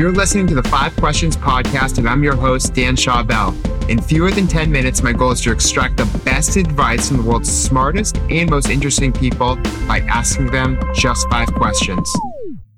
You're listening to the Five Questions podcast, and I'm your host, Dan Schawbell. In fewer than 10 minutes, my goal is to extract the best advice from the world's smartest and most interesting people by asking them just five questions.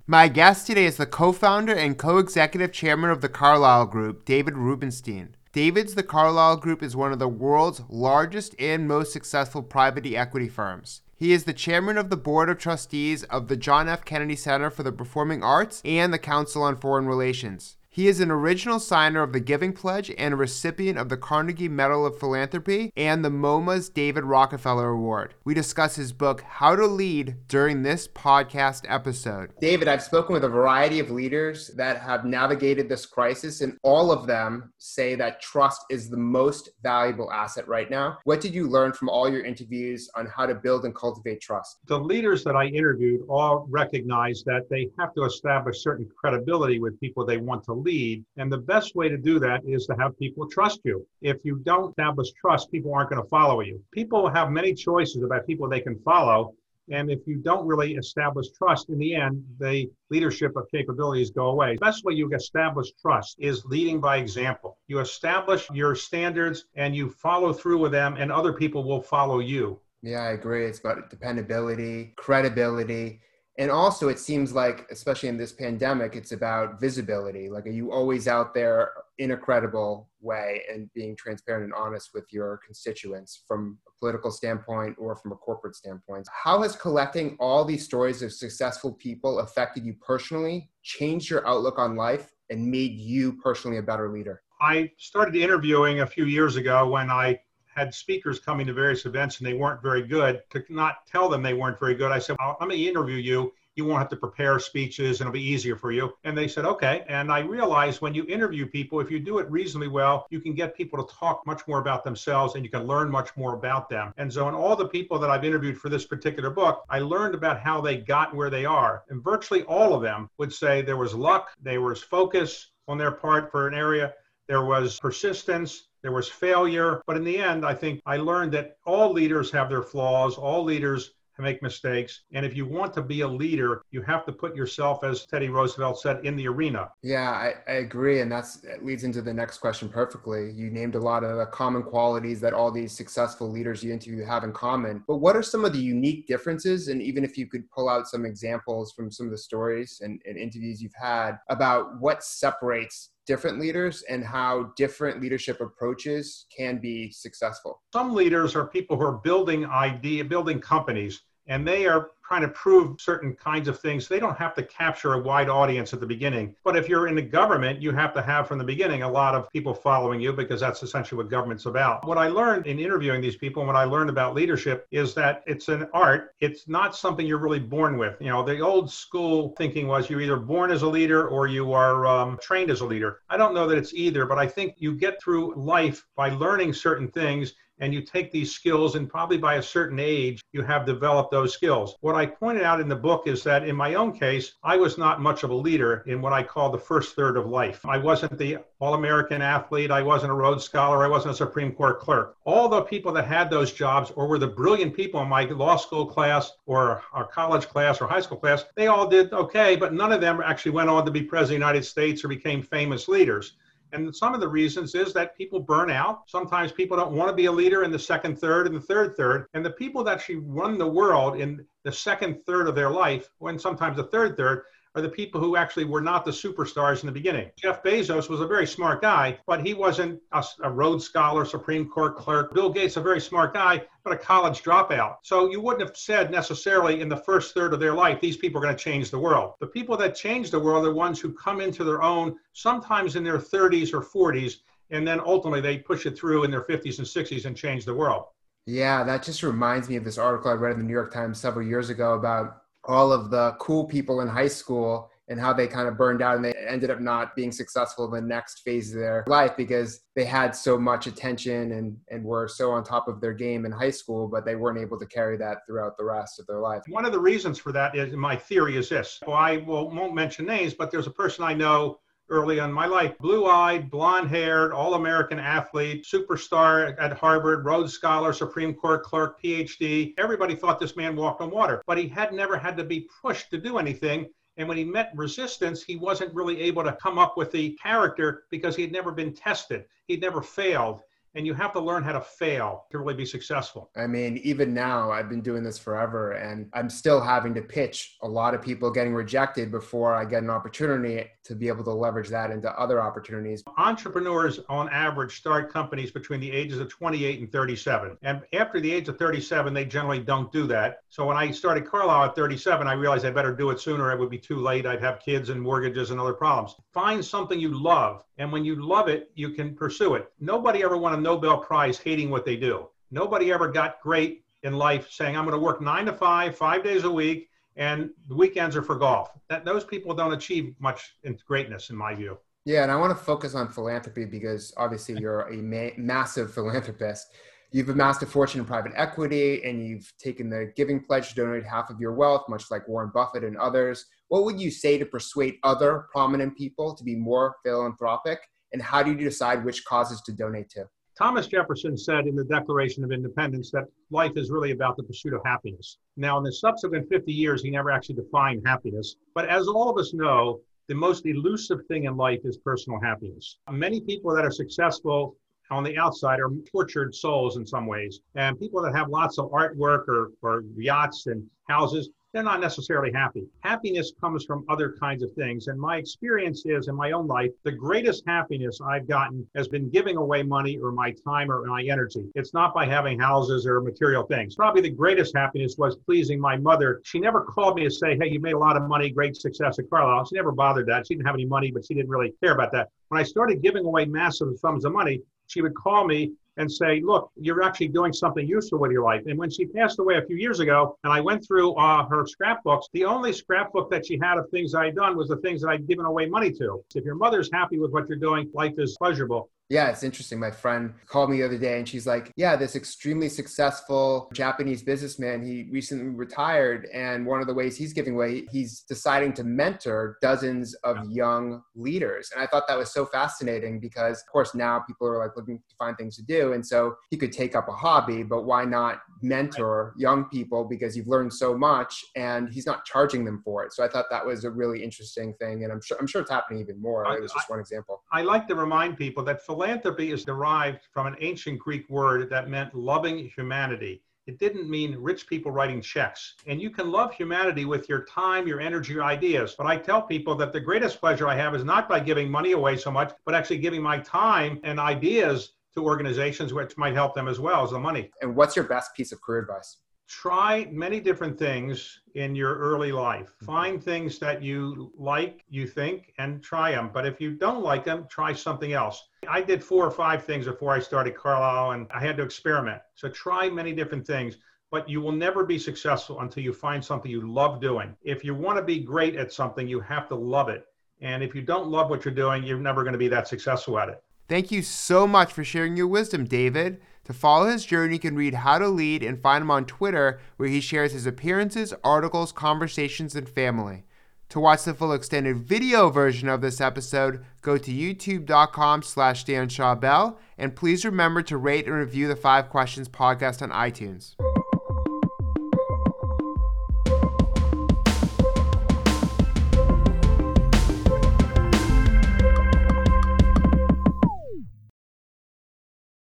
My guest today is the co founder and co executive chairman of the Carlyle Group, David Rubenstein. David's The Carlyle Group is one of the world's largest and most successful private equity firms. He is the chairman of the board of trustees of the John F. Kennedy Center for the Performing Arts and the Council on Foreign Relations. He is an original signer of the Giving Pledge and a recipient of the Carnegie Medal of Philanthropy and the MoMA's David Rockefeller Award. We discuss his book, How to Lead, during this podcast episode. David, I've spoken with a variety of leaders that have navigated this crisis, and all of them say that trust is the most valuable asset right now. What did you learn from all your interviews on how to build and cultivate trust? The leaders that I interviewed all recognize that they have to establish certain credibility with people they want to lead. And the best way to do that is to have people trust you. If you don't establish trust, people aren't going to follow you. People have many choices about people they can follow. And if you don't really establish trust, in the end, the leadership of capabilities go away. The best way you establish trust is leading by example. You establish your standards and you follow through with them, and other people will follow you. Yeah, I agree. It's about dependability, credibility, and also it seems like especially in this pandemic it's about visibility. Like are you always out there in a credible way and being transparent and honest with your constituents from a political standpoint or from a corporate standpoint? How has collecting all these stories of successful people affected you personally changed your outlook on life and made you personally a better leader? I started interviewing a few years ago when i had speakers coming to various events and they weren't very good, to not tell them they weren't very good, I said, well, going to interview you. You won't have to prepare speeches and it'll be easier for you. And they said, okay. And I realized when you interview people, if you do it reasonably well, you can get people to talk much more about themselves and you can learn much more about them. And so, in all the people that I've interviewed for this particular book, I learned about how they got where they are. And virtually all of them would say there was luck, there was focus on their part for an area, there was persistence, there was failure. But in the end, I think I learned that all leaders have their flaws, all leaders make mistakes. And if you want to be a leader, you have to put yourself, as Teddy Roosevelt said, in the arena. Yeah, I, I agree. And that leads into the next question perfectly. You named a lot of the common qualities that all these successful leaders you interview have in common. But what are some of the unique differences? And even if you could pull out some examples from some of the stories and, and interviews you've had about what separates different leaders and how different leadership approaches can be successful? Some leaders are people who are building idea, building companies, and they are trying to prove certain kinds of things. They don't have to capture a wide audience at the beginning. But if you're in the government, you have to have from the beginning a lot of people following you because that's essentially what government's about. What I learned in interviewing these people and what I learned about leadership is that it's an art. It's not something you're really born with. You know, the old school thinking was you're either born as a leader or you are um, trained as a leader. I don't know that it's either, but I think you get through life by learning certain things and you take these skills and probably by a certain age you have developed those skills. What i pointed out in the book is that in my own case i was not much of a leader in what i call the first third of life. I wasn't the all-american athlete. I wasn't a rhodes scholar. I wasn't a supreme court clerk. All the people that had those jobs or were the brilliant people in my law school class or our college class or high school class they all did okay but none of them actually went on to be president of the united states or became famous leaders and some of the reasons is that people burn out. Sometimes people don't want to be a leader in the second third and the third third. And the people that actually run the world in the second third of their life, when sometimes the third third, are the people who actually were not the superstars in the beginning. Jeff Bezos was a very smart guy, but he wasn't a, a Rhodes Scholar, Supreme Court clerk. Bill Gates, a very smart guy, but a college dropout. So you wouldn't have said necessarily in the first third of their life, these people are going to change the world. The people that change the world are ones who come into their own, sometimes in their 30s or 40s, and then ultimately they push it through in their 50s and 60s and change the world. Yeah, that just reminds me of this article I read in the New York Times several years ago about all of the cool people in high school and how they kind of burned out and they ended up not being successful in the next phase of their life because they had so much attention and, and were so on top of their game in high school, but they weren't able to carry that throughout the rest of their life. One of the reasons for that is my theory is this. Well, I will, won't mention names, but there's a person I know early in my life. Blue eyed, blonde haired, all American athlete, superstar at Harvard, Rhodes Scholar, Supreme Court clerk, PhD. Everybody thought this man walked on water, but he had never had to be pushed to do anything. And when he met resistance, he wasn't really able to come up with the character because he had never been tested. He'd never failed and you have to learn how to fail to really be successful. I mean, even now, I've been doing this forever, and I'm still having to pitch a lot of people getting rejected before I get an opportunity to be able to leverage that into other opportunities. Entrepreneurs, on average, start companies between the ages of 28 and 37. And after the age of 37, they generally don't do that. So when I started Carlyle at 37, I realized I better do it sooner. It would be too late. I'd have kids and mortgages and other problems. Find something you love. And when you love it, you can pursue it. Nobody ever won a Nobel Prize hating what they do. Nobody ever got great in life saying, I'm going to work nine to five, five days a week, and the weekends are for golf. That those people don't achieve much in greatness, in my view. Yeah, and I want to focus on philanthropy because obviously you're a ma- massive philanthropist. You've amassed a fortune in private equity, and you've taken the giving pledge to donate half of your wealth, much like Warren Buffett and others. What would you say to persuade other prominent people to be more philanthropic? And how do you decide which causes to donate to? Thomas Jefferson said in the Declaration of Independence that life is really about the pursuit of happiness. Now, in the subsequent 50 years, he never actually defined happiness. But as all of us know, the most elusive thing in life is personal happiness. Many people that are successful on the outside are tortured souls in some ways. And people that have lots of artwork or, or yachts and houses, they're not necessarily happy. Happiness comes from other kinds of things. And my experience is in my own life, the greatest happiness I've gotten has been giving away money or my time or my energy. It's not by having houses or material things. Probably the greatest happiness was pleasing my mother. She never called me to say, Hey, you made a lot of money, great success at Carlyle. She never bothered that. She didn't have any money, but she didn't really care about that. When I started giving away massive sums of money, she would call me and say, look, you're actually doing something useful with your life. And when she passed away a few years ago, and I went through uh, her scrapbooks, the only scrapbook that she had of things I had done was the things that I'd given away money to. If your mother's happy with what you're doing, life is pleasurable. Yeah, it's interesting. My friend called me the other day and she's like, Yeah, this extremely successful Japanese businessman, he recently retired. And one of the ways he's giving away, he's deciding to mentor dozens of young leaders. And I thought that was so fascinating because, of course, now people are like looking to find things to do. And so he could take up a hobby, but why not mentor young people because you've learned so much and he's not charging them for it. So I thought that was a really interesting thing. And I'm sure, I'm sure it's happening even more. It was just one example. I like to remind people that philanthropy is derived from an ancient Greek word that meant loving humanity. It didn't mean rich people writing checks. And you can love humanity with your time, your energy, your ideas. But I tell people that the greatest pleasure I have is not by giving money away so much, but actually giving my time and ideas to organizations which might help them as well as the money. And what's your best piece of career advice? Try many different things in your early life. Mm-hmm. Find things that you like, you think, and try them. But if you don't like them, try something else. I did four or five things before I started Carlyle, and I had to experiment. So try many different things but you will never be successful until you find something you love doing. If you want to be great at something, you have to love it. And if you don't love what you're doing, you're never going to be that successful at it. Thank you so much for sharing your wisdom, David. To follow his journey, you can read How to Lead and find him on Twitter, where he shares his appearances, articles, conversations, and family. To watch the full extended video version of this episode, go to youtube.com slash Dan Bell, and please remember to rate and review the Five Questions podcast on iTunes.